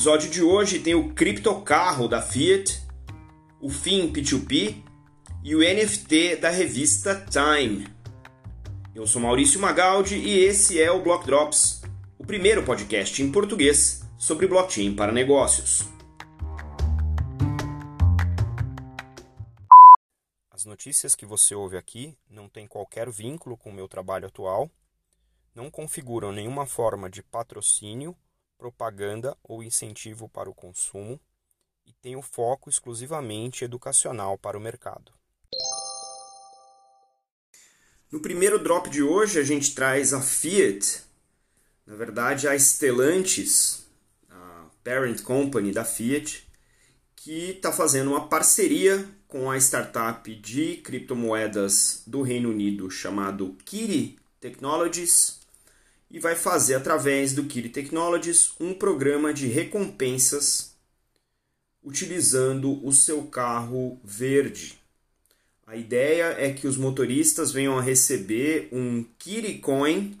episódio de hoje tem o criptocarro da Fiat, o FIM P2P e o NFT da revista Time. Eu sou Maurício Magaldi e esse é o Block Drops, o primeiro podcast em português sobre blockchain para negócios. As notícias que você ouve aqui não têm qualquer vínculo com o meu trabalho atual, não configuram nenhuma forma de patrocínio propaganda ou incentivo para o consumo e tem o foco exclusivamente educacional para o mercado. No primeiro drop de hoje, a gente traz a Fiat, na verdade, a Stellantis, a parent company da Fiat, que está fazendo uma parceria com a startup de criptomoedas do Reino Unido chamado Kiri Technologies e vai fazer através do Kiri Technologies um programa de recompensas utilizando o seu carro verde. A ideia é que os motoristas venham a receber um Kiri Coin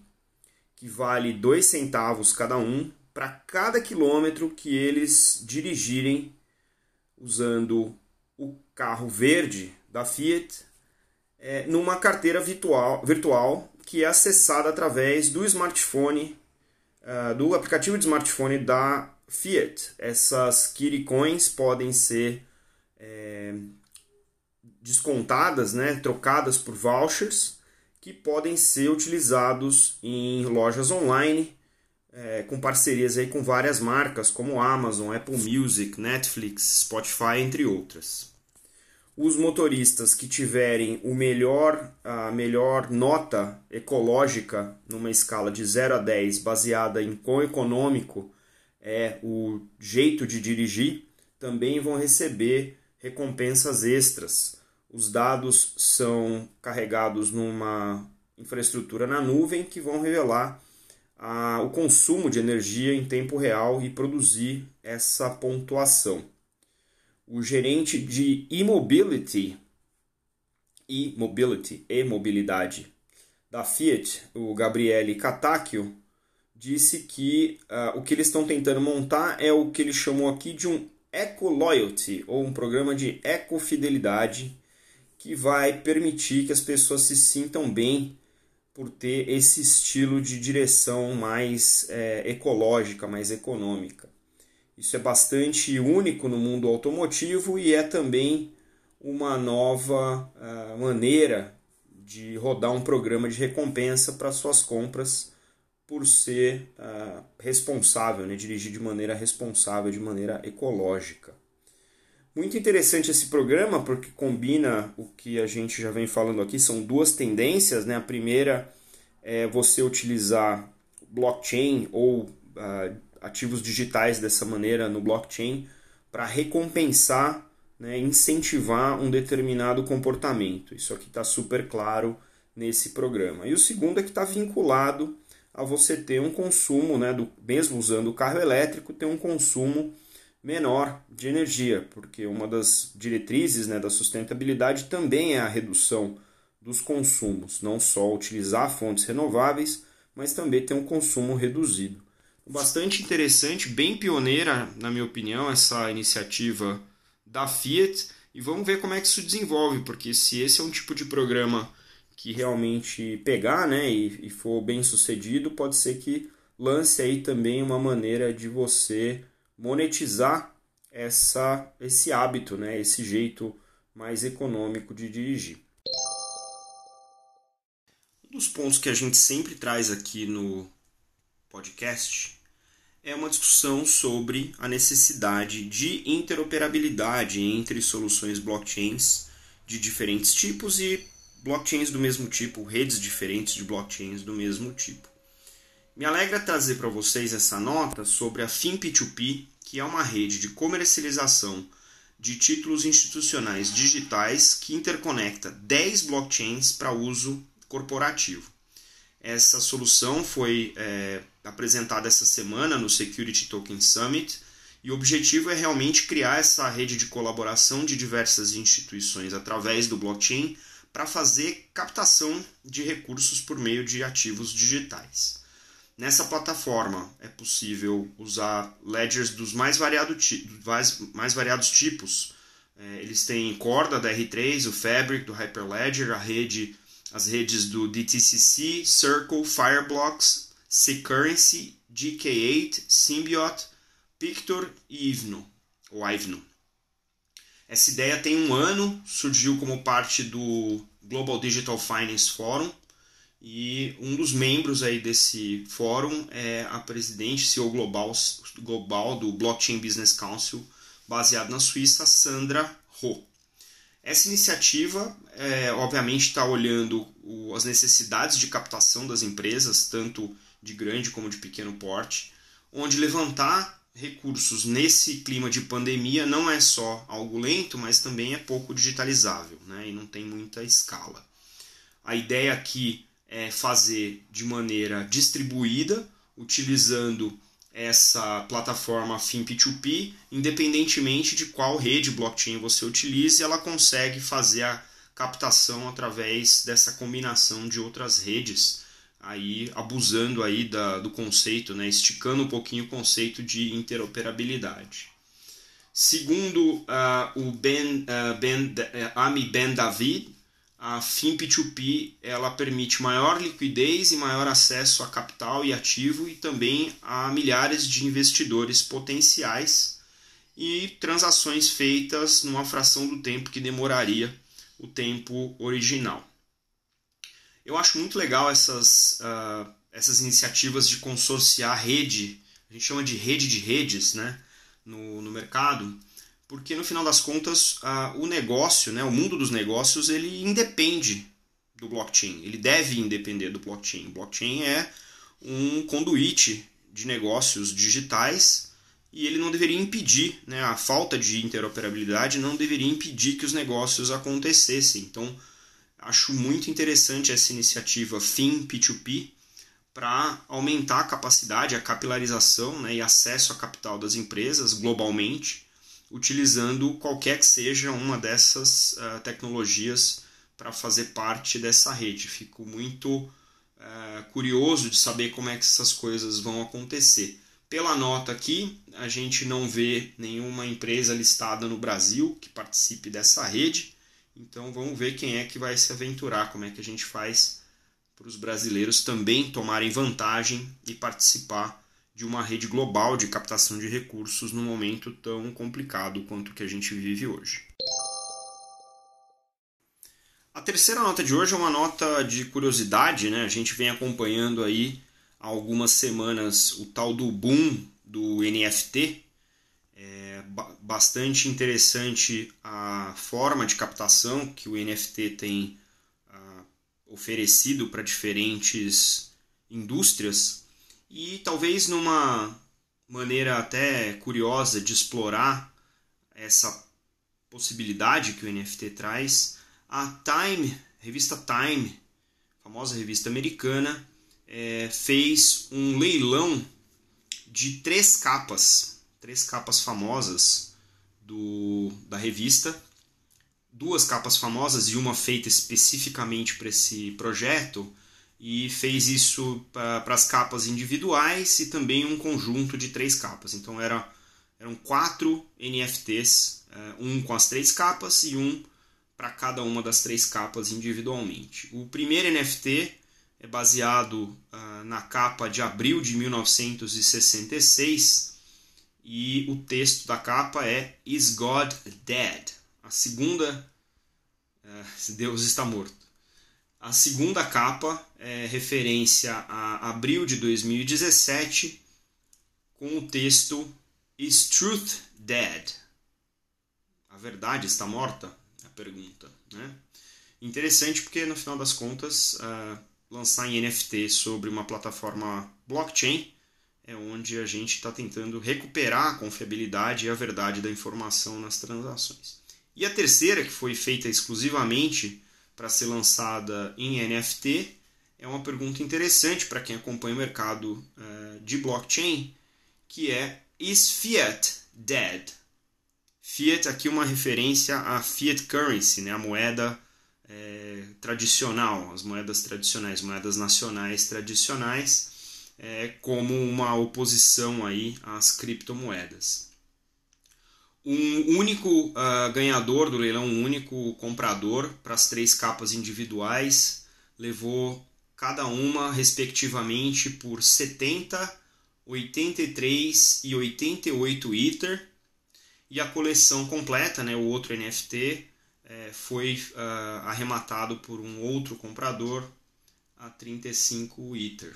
que vale 2 centavos cada um para cada quilômetro que eles dirigirem usando o carro verde da Fiat é, numa carteira virtual, virtual que é acessada através do smartphone, uh, do aplicativo de smartphone da Fiat. Essas Kiri Coins podem ser é, descontadas, né, trocadas por vouchers que podem ser utilizados em lojas online é, com parcerias aí com várias marcas como Amazon, Apple Music, Netflix, Spotify, entre outras os motoristas que tiverem o melhor, a melhor nota ecológica numa escala de 0 a 10, baseada em quão econômico é o jeito de dirigir, também vão receber recompensas extras. Os dados são carregados numa infraestrutura na nuvem que vão revelar o consumo de energia em tempo real e produzir essa pontuação o gerente de e-mobility e mobility e mobilidade da Fiat, o Gabriele Catacchio, disse que uh, o que eles estão tentando montar é o que ele chamou aqui de um Eco Loyalty, ou um programa de ecofidelidade, que vai permitir que as pessoas se sintam bem por ter esse estilo de direção mais é, ecológica, mais econômica. Isso é bastante único no mundo automotivo e é também uma nova uh, maneira de rodar um programa de recompensa para suas compras por ser uh, responsável, né? dirigir de maneira responsável, de maneira ecológica. Muito interessante esse programa porque combina o que a gente já vem falando aqui, são duas tendências. Né? A primeira é você utilizar blockchain ou uh, ativos digitais dessa maneira no blockchain para recompensar, né, incentivar um determinado comportamento. Isso aqui está super claro nesse programa. E o segundo é que está vinculado a você ter um consumo, né, do, mesmo usando o carro elétrico, ter um consumo menor de energia, porque uma das diretrizes né, da sustentabilidade também é a redução dos consumos, não só utilizar fontes renováveis, mas também ter um consumo reduzido bastante interessante, bem pioneira, na minha opinião, essa iniciativa da Fiat. E vamos ver como é que isso desenvolve, porque se esse é um tipo de programa que realmente pegar né, e, e for bem sucedido, pode ser que lance aí também uma maneira de você monetizar essa, esse hábito, né, esse jeito mais econômico de dirigir. Um dos pontos que a gente sempre traz aqui no podcast é uma discussão sobre a necessidade de interoperabilidade entre soluções blockchains de diferentes tipos e blockchains do mesmo tipo, redes diferentes de blockchains do mesmo tipo. Me alegra trazer para vocês essa nota sobre a FinP2P, que é uma rede de comercialização de títulos institucionais digitais que interconecta 10 blockchains para uso corporativo. Essa solução foi é, apresentada essa semana no Security Token Summit e o objetivo é realmente criar essa rede de colaboração de diversas instituições através do blockchain para fazer captação de recursos por meio de ativos digitais. Nessa plataforma é possível usar ledgers dos mais, variado, mais, variados tipos. É, eles têm corda da R3, o Fabric do Hyperledger, a rede, as redes do DTCC, Circle, Fireblocks, Securrency, GK8, Symbiot, Pictor e Ivno, ou Ivno. Essa ideia tem um ano, surgiu como parte do Global Digital Finance Forum, e um dos membros aí desse fórum é a presidente CEO global, global do Blockchain Business Council, baseado na Suíça, Sandra Ho. Essa iniciativa, é, obviamente, está olhando o, as necessidades de captação das empresas, tanto de grande como de pequeno porte, onde levantar recursos nesse clima de pandemia não é só algo lento, mas também é pouco digitalizável né, e não tem muita escala. A ideia aqui é, fazer de maneira distribuída, utilizando essa plataforma FinP2P, independentemente de qual rede blockchain você utilize, ela consegue fazer a captação através dessa combinação de outras redes, aí abusando aí da, do conceito, né, esticando um pouquinho o conceito de interoperabilidade. Segundo uh, o Ben, uh, ben, uh, Ami Ben David, a FIMP2P ela permite maior liquidez e maior acesso a capital e ativo e também a milhares de investidores potenciais e transações feitas numa fração do tempo que demoraria o tempo original. Eu acho muito legal essas, uh, essas iniciativas de consorciar rede, a gente chama de rede de redes né, no, no mercado, porque no final das contas o negócio, né, o mundo dos negócios, ele independe do blockchain, ele deve independer do blockchain. O blockchain é um conduíte de negócios digitais e ele não deveria impedir, né, a falta de interoperabilidade não deveria impedir que os negócios acontecessem. Então, acho muito interessante essa iniciativa FIM P2P para aumentar a capacidade, a capilarização né, e acesso a capital das empresas globalmente utilizando qualquer que seja uma dessas uh, tecnologias para fazer parte dessa rede. Fico muito uh, curioso de saber como é que essas coisas vão acontecer. Pela nota aqui, a gente não vê nenhuma empresa listada no Brasil que participe dessa rede, então vamos ver quem é que vai se aventurar, como é que a gente faz para os brasileiros também tomarem vantagem e participar de uma rede global de captação de recursos num momento tão complicado quanto o que a gente vive hoje. A terceira nota de hoje é uma nota de curiosidade, né? A gente vem acompanhando aí há algumas semanas o tal do boom do NFT. É bastante interessante a forma de captação que o NFT tem ah, oferecido para diferentes indústrias e talvez numa maneira até curiosa de explorar essa possibilidade que o NFT traz, a Time, revista Time, famosa revista americana, é, fez um leilão de três capas, três capas famosas do, da revista, duas capas famosas e uma feita especificamente para esse projeto, e fez isso para as capas individuais e também um conjunto de três capas. Então era, eram quatro NFTs, eh, um com as três capas e um para cada uma das três capas individualmente. O primeiro NFT é baseado uh, na capa de abril de 1966 e o texto da capa é Is God Dead? A segunda, uh, Deus está morto. A segunda capa é referência a abril de 2017 com o texto Is Truth Dead? A verdade está morta? A pergunta. Né? Interessante porque no final das contas uh, lançar em NFT sobre uma plataforma blockchain é onde a gente está tentando recuperar a confiabilidade e a verdade da informação nas transações. E a terceira, que foi feita exclusivamente para ser lançada em NFT? É uma pergunta interessante para quem acompanha o mercado uh, de blockchain, que é Is Fiat dead? Fiat aqui uma referência à fiat currency, né, a moeda é, tradicional, as moedas tradicionais, moedas nacionais tradicionais. é, como uma oposição aí às criptomoedas. Um único uh, ganhador do leilão, um único comprador para as três capas individuais, levou cada uma respectivamente por 70, 83 e 88 Ether. E a coleção completa, né, o outro NFT, é, foi uh, arrematado por um outro comprador a 35 Ether.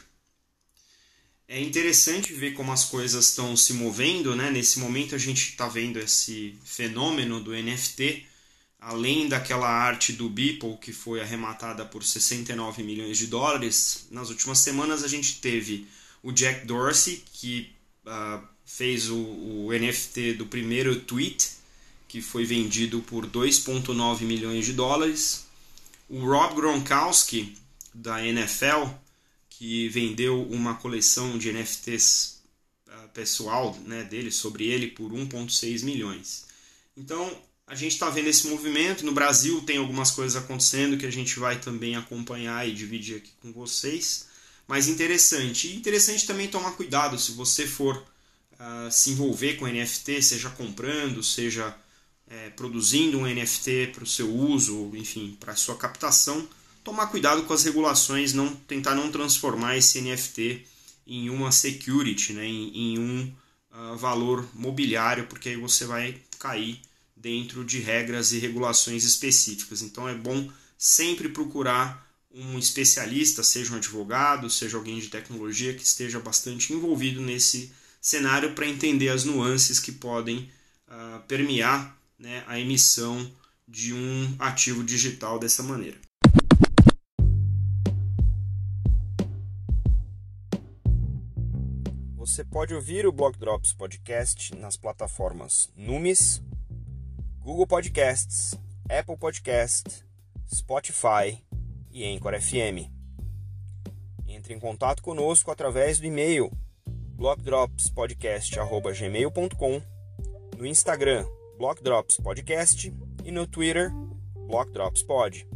É interessante ver como as coisas estão se movendo, né? Nesse momento a gente está vendo esse fenômeno do NFT, além daquela arte do Beeple que foi arrematada por 69 milhões de dólares. Nas últimas semanas a gente teve o Jack Dorsey que uh, fez o, o NFT do primeiro tweet que foi vendido por 2,9 milhões de dólares. O Rob Gronkowski da NFL que vendeu uma coleção de NFTs uh, pessoal né, dele, sobre ele, por 1,6 milhões. Então, a gente está vendo esse movimento. No Brasil tem algumas coisas acontecendo que a gente vai também acompanhar e dividir aqui com vocês. Mas interessante. E interessante também tomar cuidado se você for uh, se envolver com NFT, seja comprando, seja é, produzindo um NFT para o seu uso, enfim, para a sua captação tomar cuidado com as regulações, não tentar não transformar esse NFT em uma security, né, em, em um uh, valor mobiliário, porque aí você vai cair dentro de regras e regulações específicas. Então é bom sempre procurar um especialista, seja um advogado, seja alguém de tecnologia que esteja bastante envolvido nesse cenário para entender as nuances que podem uh, permear né, a emissão de um ativo digital dessa maneira. Você pode ouvir o Blog Drops Podcast nas plataformas Numis, Google Podcasts, Apple Podcast, Spotify e Anchor FM. Entre em contato conosco através do e-mail blogdropspodcast@gmail.com, no Instagram Blogdrops Podcast e no Twitter Blogdropspod.